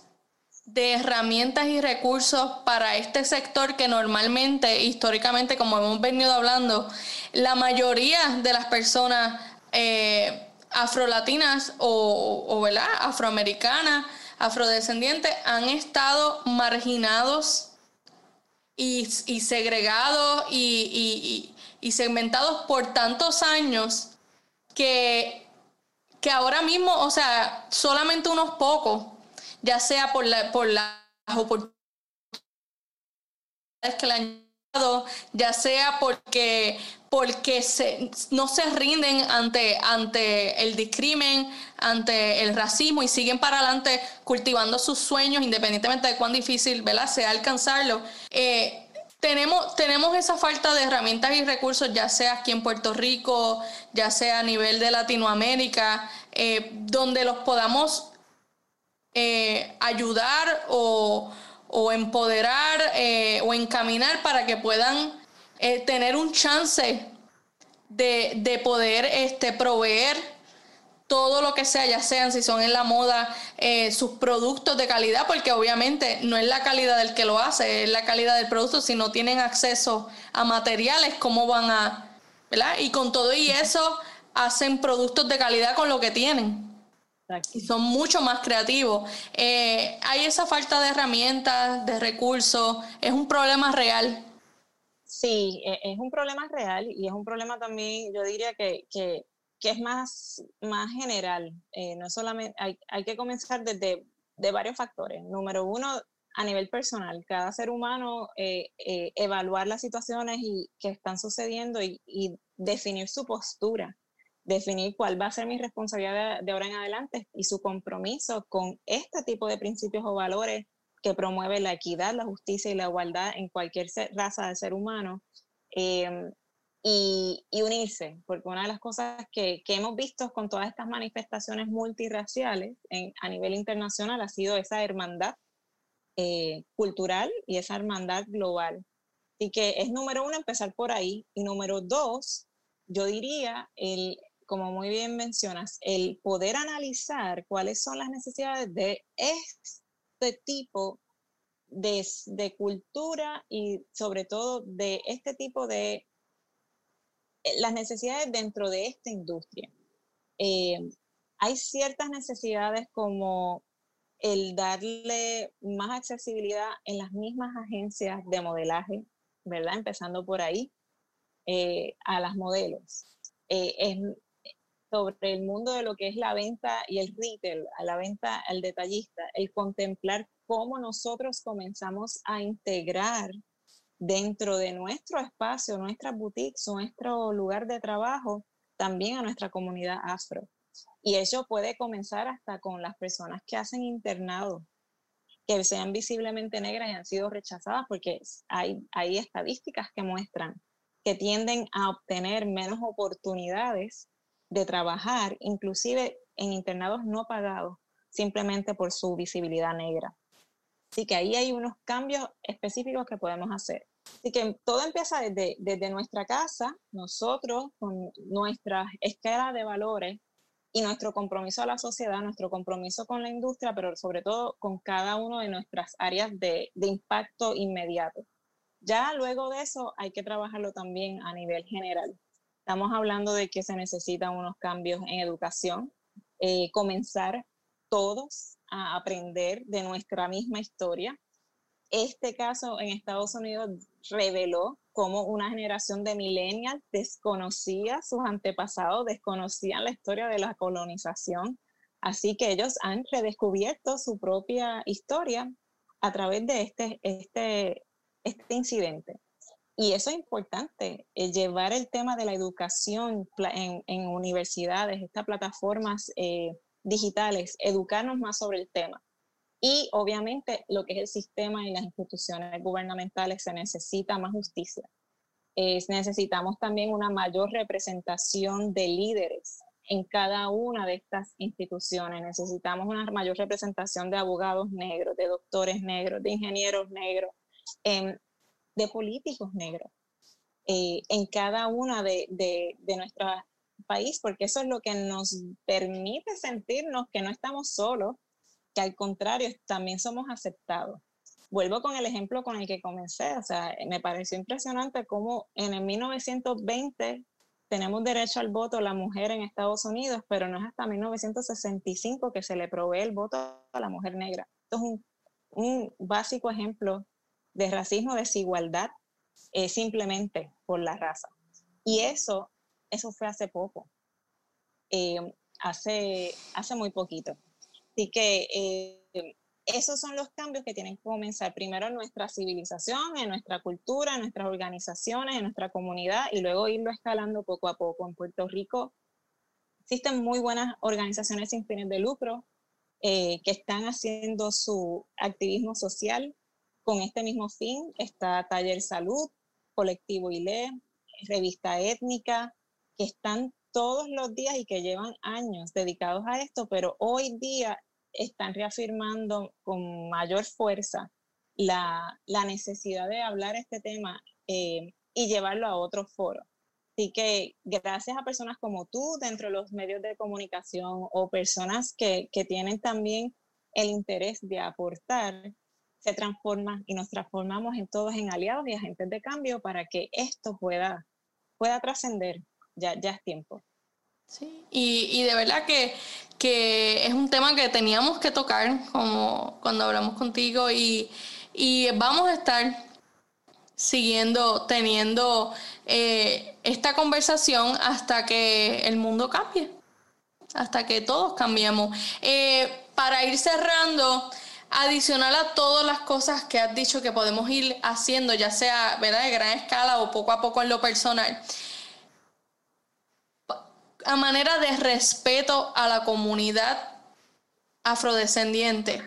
de herramientas y recursos para este sector que normalmente, históricamente, como hemos venido hablando, la mayoría de las personas eh, afrolatinas o, o afroamericanas, afrodescendientes, han estado marginados y, segregados y segmentados por tantos años que, que ahora mismo, o sea, solamente unos pocos, ya sea por, la, por las oportunidades que le han dado, ya sea porque, porque se, no se rinden ante, ante el discrimen, ante el racismo y siguen para adelante cultivando sus sueños, independientemente de cuán difícil ¿verdad? sea alcanzarlo. Eh, tenemos, tenemos esa falta de herramientas y recursos, ya sea aquí en Puerto Rico, ya sea a nivel de Latinoamérica, eh, donde los podamos eh, ayudar o, empoderar eh, o encaminar para que puedan tener un chance de, de poder este, proveer todo lo que sea, ya sean si son en la moda, eh, sus productos de calidad, porque obviamente no es la calidad del que lo hace, es la calidad del producto. Si no tienen acceso a materiales, ¿cómo van a...? ¿Verdad? Y con todo y eso, hacen productos de calidad con lo que tienen. Y son mucho más creativos. Eh, hay esa falta de herramientas, de recursos, es un problema real. Sí, e, es un problema real y es un problema también, yo diría que, que que es más, más general. Eh, no solamente, hay, hay, que comenzar desde de varios factores. Número uno, a nivel personal, cada ser humano eh, eh, evaluar las situaciones y, que están sucediendo y, y, definir su postura, definir cuál va a ser mi responsabilidad de, ahora en adelante y su compromiso con este tipo de principios o valores que promueve la equidad, la justicia y la igualdad en cualquier raza de ser humano y, unirse, porque una de las cosas que, hemos visto con todas estas manifestaciones multiraciales a nivel internacional ha sido esa hermandad eh, cultural y esa hermandad global. Así que es número uno empezar por ahí y número dos, yo diría, el, como muy bien mencionas, el poder analizar cuáles son las necesidades de este tipo de, de cultura y sobre todo de este tipo de las necesidades dentro de esta industria. Eh, hay ciertas necesidades como el darle más accesibilidad en las mismas agencias de modelaje, ¿verdad? Empezando por ahí, eh, a las modelos. es sobre el mundo de lo que es la venta y el retail, a la venta al detallista, el contemplar cómo nosotros comenzamos a integrar dentro de nuestro espacio, nuestras boutiques, nuestro lugar de trabajo, también a nuestra comunidad afro. Y eso puede comenzar hasta con las personas que hacen internado, que sean visiblemente negras y han sido rechazadas, porque hay estadísticas que muestran que tienden a obtener menos oportunidades de trabajar, inclusive en internados no pagados, simplemente por su visibilidad negra. Así que ahí hay unos cambios específicos que podemos hacer. Así que todo empieza desde, desde nuestra casa, nosotros con nuestra escala de valores y nuestro compromiso a la sociedad, nuestro compromiso con la industria, pero sobre todo con cada una de nuestras áreas de, de impacto inmediato. Ya luego de eso hay que trabajarlo también a nivel general. Estamos hablando de que se necesitan unos cambios en educación, eh, comenzar todos a aprender de nuestra misma historia. Este caso en Estados Unidos reveló cómo una generación de millennials desconocía sus antepasados, desconocían la historia de la colonización. Así que ellos han redescubierto su propia historia a través de este, este, este incidente. Y eso es importante, eh, llevar el tema de la educación en, universidades, estas plataformas eh, digitales, educarnos más sobre el tema. Y obviamente lo que es el sistema y las instituciones gubernamentales se necesita más justicia. necesitamos también una mayor representación de líderes en cada una de estas instituciones. Necesitamos una mayor representación de abogados negros, de doctores negros, de ingenieros negros, em, de políticos negros eh, en cada una de, de, de nuestro país, porque eso es lo que nos permite sentirnos que no estamos solos, que al contrario, también somos aceptados. Vuelvo con el ejemplo con el que comencé, o sea, me pareció impresionante cómo en el 1920 tenemos derecho al voto la mujer en Estados Unidos, pero no es hasta 1965 que se le provee el voto a la mujer negra. Esto es un, un básico ejemplo de racismo, desigualdad, eh, simplemente por la raza. Y eso, eso fue hace poco, eh, hace, hace muy poquito. Así que eh, esos son los cambios que tienen que comenzar primero en nuestra civilización, en nuestra cultura, en nuestras organizaciones, en nuestra comunidad y luego irlo escalando poco a poco. En Puerto Rico existen muy buenas organizaciones sin fines de lucro que están haciendo su activismo social con este mismo fin está Taller Salud, Colectivo ILE, Revista Étnica, que están todos los días y que llevan años dedicados a esto, pero hoy día están reafirmando con mayor fuerza la, necesidad de hablar este tema eh, y llevarlo a otros foros. Así que gracias a personas como tú dentro de los medios de comunicación o personas que, que tienen también el interés de aportar, se transforma y nos transformamos en todos en aliados y agentes de cambio para que esto pueda, pueda trascender. Ya, ya es tiempo. Sí, y, y de verdad que, que, es un tema que teníamos que tocar como cuando hablamos contigo y, y vamos a estar siguiendo, teniendo eh, esta conversación hasta que el mundo cambie, hasta que todos cambiemos. Eh, para ir cerrando, adicional a todas las cosas que has dicho que podemos ir haciendo, ya sea ¿verdad? de gran escala o poco a poco en lo personal, a manera de respeto a la comunidad afrodescendiente,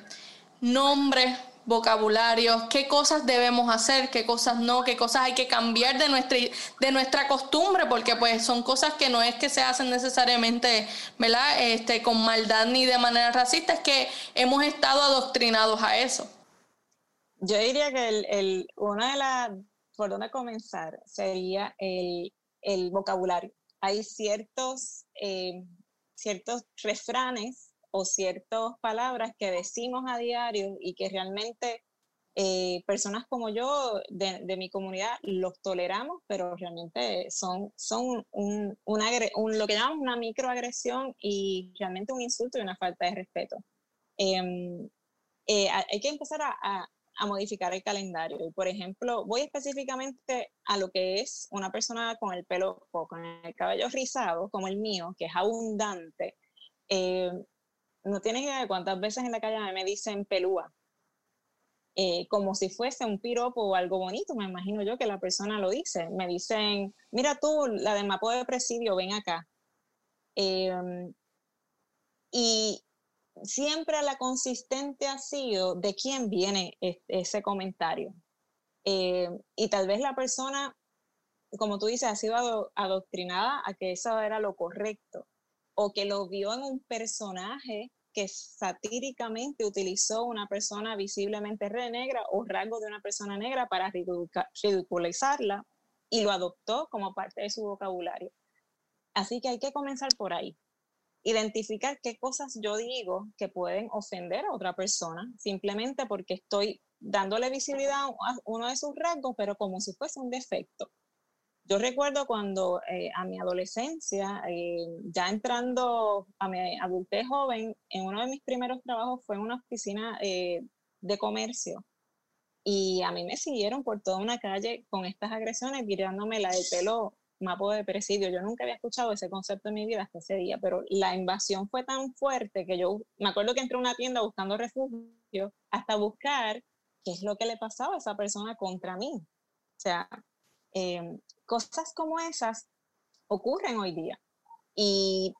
nombre, vocabularios, qué cosas debemos hacer, qué cosas no, qué cosas hay que cambiar de nuestra, de nuestra costumbre, porque pues son cosas que no es que se hacen necesariamente, ¿verdad? Este, con maldad ni de manera racista, es que hemos estado adoctrinados a eso. Yo diría que el, el, una de las, por dónde comenzar, sería el, el vocabulario. Hay ciertos, eh, ciertos refranes o ciertas palabras que decimos a diario y que realmente eh, personas como yo de, de, mi comunidad los toleramos, pero realmente son, son un, una, un, lo que llamamos una microagresión y realmente un insulto y una falta de respeto. Em, eh, hay que empezar a, a, a, modificar el calendario. Y por ejemplo, voy específicamente a lo que es una persona con el pelo o con el cabello rizado, como el mío, que es abundante. Eh, no tienes idea de cuántas veces en la calle me dicen pelúa, eh, como si fuese un piropo o algo bonito, me imagino yo que la persona lo dice. Me dicen, mira tú, la de Mapo de Presidio, ven acá. Em, Y siempre la consistente ha sido de quién viene ese comentario. Eh, y tal vez la persona, como tú dices, ha sido adoctrinada a que eso era lo correcto, o que lo vio en un personaje que satíricamente utilizó una persona visiblemente re negra o rasgo de una persona negra para ridiculizarla y lo adoptó como parte de su vocabulario. Así que hay que comenzar por ahí. Identificar qué cosas yo digo que pueden ofender a otra persona simplemente porque estoy dándole visibilidad a uno de sus rasgos, pero como si fuese un defecto. Yo recuerdo cuando eh, a mi adolescencia, eh, ya entrando a mi adultez joven, en uno de mis primeros trabajos fue en una oficina eh, de comercio. Y a mí me siguieron por toda una calle con estas agresiones, tirándome la del pelo mapo de presidio. Yo nunca había escuchado ese concepto en mi vida hasta ese día, pero la invasión fue tan fuerte que yo me acuerdo que entré a una tienda buscando refugio hasta buscar qué es lo que le pasaba a esa persona contra mí. O sea, eh, cosas como esas ocurren hoy día y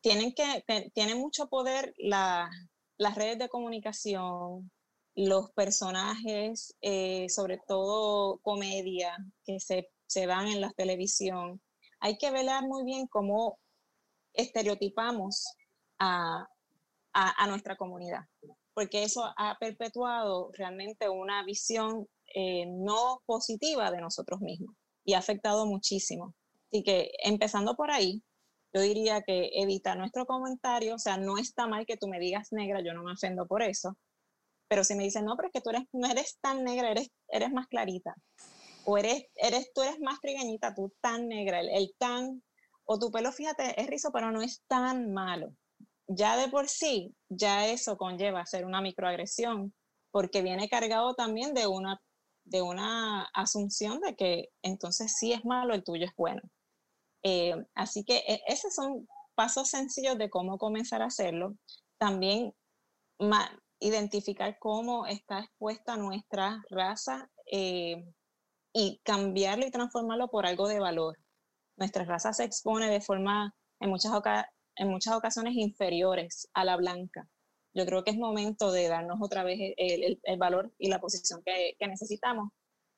tienen, que, tienen mucho poder las redes de comunicación, los personajes, eh, sobre todo comedia, que se, se dan en la televisión. Hay que velar muy bien cómo estereotipamos a, nuestra comunidad, porque eso ha perpetuado realmente una visión eh, no positiva de nosotros mismos y ha afectado muchísimo. Así que empezando por ahí, yo diría que evita nuestro comentario, o sea, no está mal que tú me digas negra, yo no me ofendo por eso, pero si me dicen, no, pero es que tú eres, no eres tan negra, eres, eres más clarita, o eres, eres, tú eres más trigueñita, tú tan negra, el, tan, o tu pelo, fíjate, es rizo, pero no es tan malo. Ya de por sí, ya eso conlleva ser una microagresión, porque viene cargado también de una de una asunción de que entonces sí es malo, el tuyo es bueno. Eh, así que e, esos son pasos sencillos de cómo comenzar a hacerlo. También identificar cómo está expuesta nuestra raza eh, y cambiarlo y transformarlo por algo de valor. Nuestra raza se expone de forma, en muchas, en muchas ocasiones, inferiores a la blanca yo creo que es momento de darnos otra vez el, valor y la posición que, necesitamos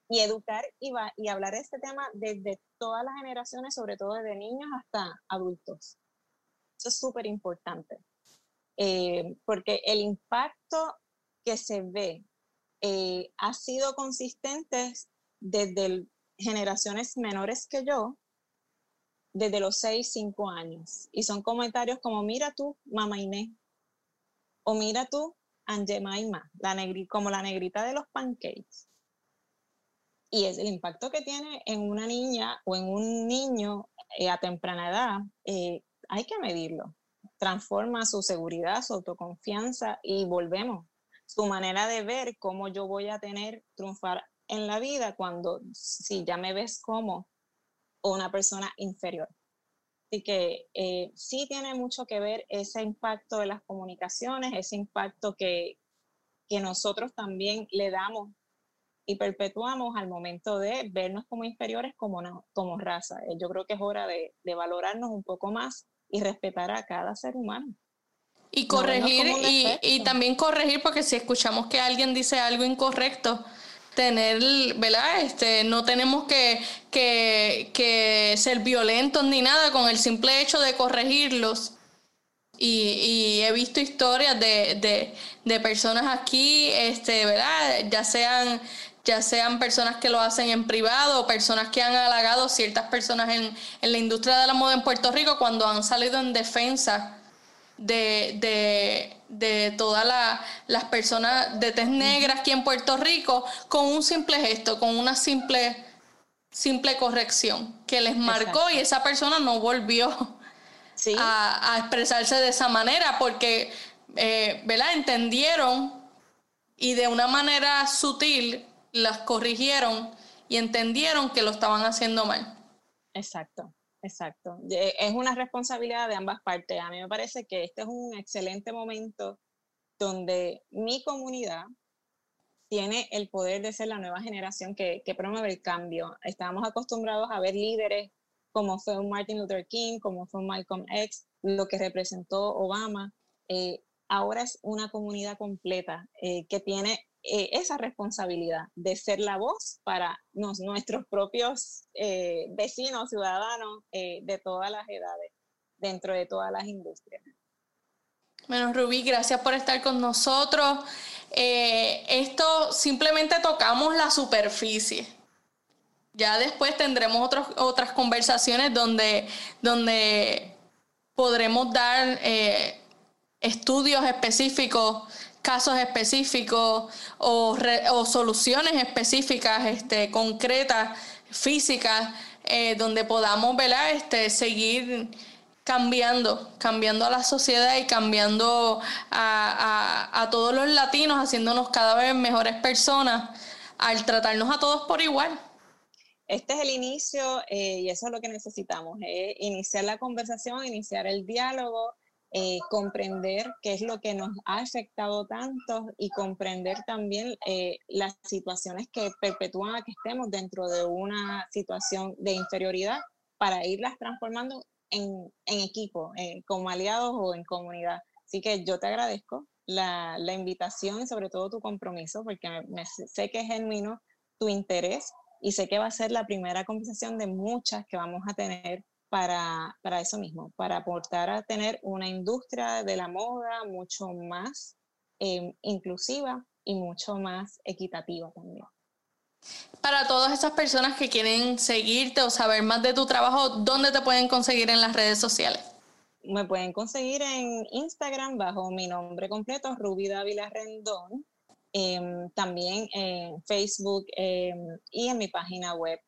y educar y, y hablar de este tema desde todas las generaciones, sobre todo desde niños hasta adultos. Eso es súper importante, eh, porque el impacto que se ve eh, ha sido consistente desde generaciones menores que yo, desde los 6, 5 años. Y son comentarios como, mira tú, mamá Inés, o mira tú, Angemaima, la negri, como la negrita de los pancakes. Y es el impacto que tiene en una niña o en un niño eh, a temprana edad, eh, hay que medirlo. Transforma su seguridad, su autoconfianza y volvemos. Su manera de ver cómo yo voy a tener triunfar en la vida cuando si ya me ves como una persona inferior. Así que eh, sí tiene mucho que ver ese impacto de las comunicaciones, ese impacto que, que nosotros también le damos y perpetuamos al momento de vernos como inferiores como, como raza. Eh, yo creo que es hora de, de, valorarnos un poco más y respetar a cada ser humano. Y corregir, y, y, también corregir, porque si escuchamos que alguien dice algo incorrecto, tener, ¿verdad? Este, no tenemos que, que, ser violentos ni nada con el simple hecho de corregirlos. Y, he visto historias de, personas aquí, este, ¿verdad? Ya sean, ya sean personas que lo hacen en privado o personas que han halagado ciertas personas en, en la industria de la moda en Puerto Rico cuando han salido en defensa de, de, todas las personas de tez negra aquí en Puerto Rico con un simple gesto, con una simple, simple corrección que les marcó y esa persona no volvió a, expresarse de esa manera porque, eh, ¿verdad? Entendieron y de una manera sutil las corrigieron y entendieron que lo estaban haciendo mal. Exacto. Exacto. Es una responsabilidad de ambas partes. A mí me parece que este es un excelente momento donde mi comunidad tiene el poder de ser la nueva generación que, promueve el cambio. Estábamos acostumbrados a ver líderes como fue un Martin Luther King, como fue Malcolm X, lo que representó Obama, eh, ahora es una comunidad completa eh, que tiene eh, esa responsabilidad de ser la voz para nuestros propios vecinos, ciudadanos de todas las edades, dentro de todas las industrias. Bueno, Rubí, gracias por estar con nosotros. esto simplemente tocamos la superficie. Ya después tendremos otras conversaciones donde, donde podremos dar estudios específicos, casos específicos o, soluciones específicas, este, concretas, físicas, eh, donde podamos Este, seguir cambiando, cambiando a la sociedad y cambiando a, todos los latinos, haciéndonos cada vez mejores personas al tratarnos a todos por igual. Este es el inicio eh, y eso es lo que necesitamos, iniciar la conversación, iniciar el diálogo, eh, comprender qué es lo que nos ha afectado tanto y comprender también eh, las situaciones que perpetúan a que estemos dentro de una situación de inferioridad para irlas transformando en, equipo, eh, como aliados o en comunidad. Así que yo te agradezco la, invitación y sobre todo tu compromiso, porque sé que es genuino tu interés y sé que va a ser la primera conversación de muchas que vamos a tener para, para eso mismo, para aportar a tener una industria de la moda mucho más em, inclusiva y mucho más equitativa también. Para todas esas personas que quieren seguirte o saber más de tu trabajo, ¿dónde te pueden conseguir en las redes sociales? Me pueden conseguir en Instagram bajo mi nombre completo, Ruby Dávila Rendón, em, también en Facebook em, y en mi página web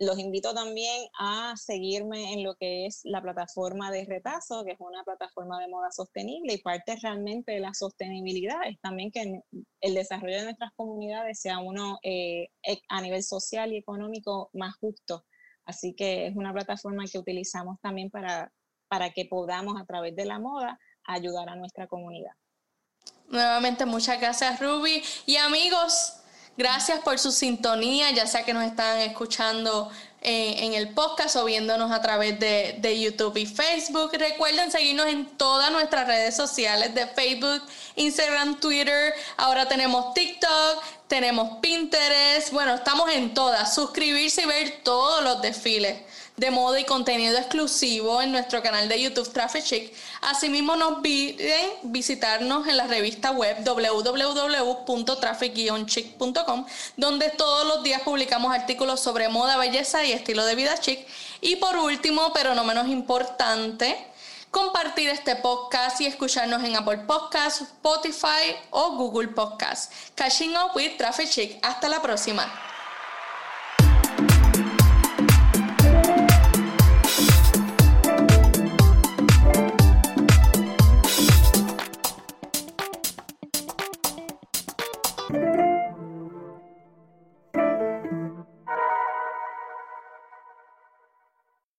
los invito también a seguirme en lo que es la plataforma de Retazo, que es una plataforma de moda sostenible y parte realmente de la sostenibilidad es también que el desarrollo de nuestras comunidades sea uno eh, e, a nivel social y económico más justo. Así que es una plataforma que utilizamos también para, para que podamos a través de la moda ayudar a nuestra comunidad. Nuevamente, muchas gracias Ruby. Y amigos, Gracias por su sintonía, ya sea que nos están escuchando eh, en el podcast o viéndonos a través de, de, YouTube y Facebook. Recuerden seguirnos en todas nuestras redes sociales de Facebook, Instagram, Twitter. Ahora tenemos TikTok, tenemos Pinterest. Bueno, estamos en todas. Suscribirse y ver todos los desfiles de moda y contenido exclusivo en nuestro canal de YouTube Traffic Chic. Asimismo, nos piden visitarnos en la revista web www.traffic-chic.com, donde todos los días publicamos artículos sobre moda, belleza y estilo de vida chic. Y por último, pero no menos importante, compartir este podcast y escucharnos en Apple Podcasts, Spotify o Google Podcasts. Catching up with Traffic Chic. Hasta la próxima.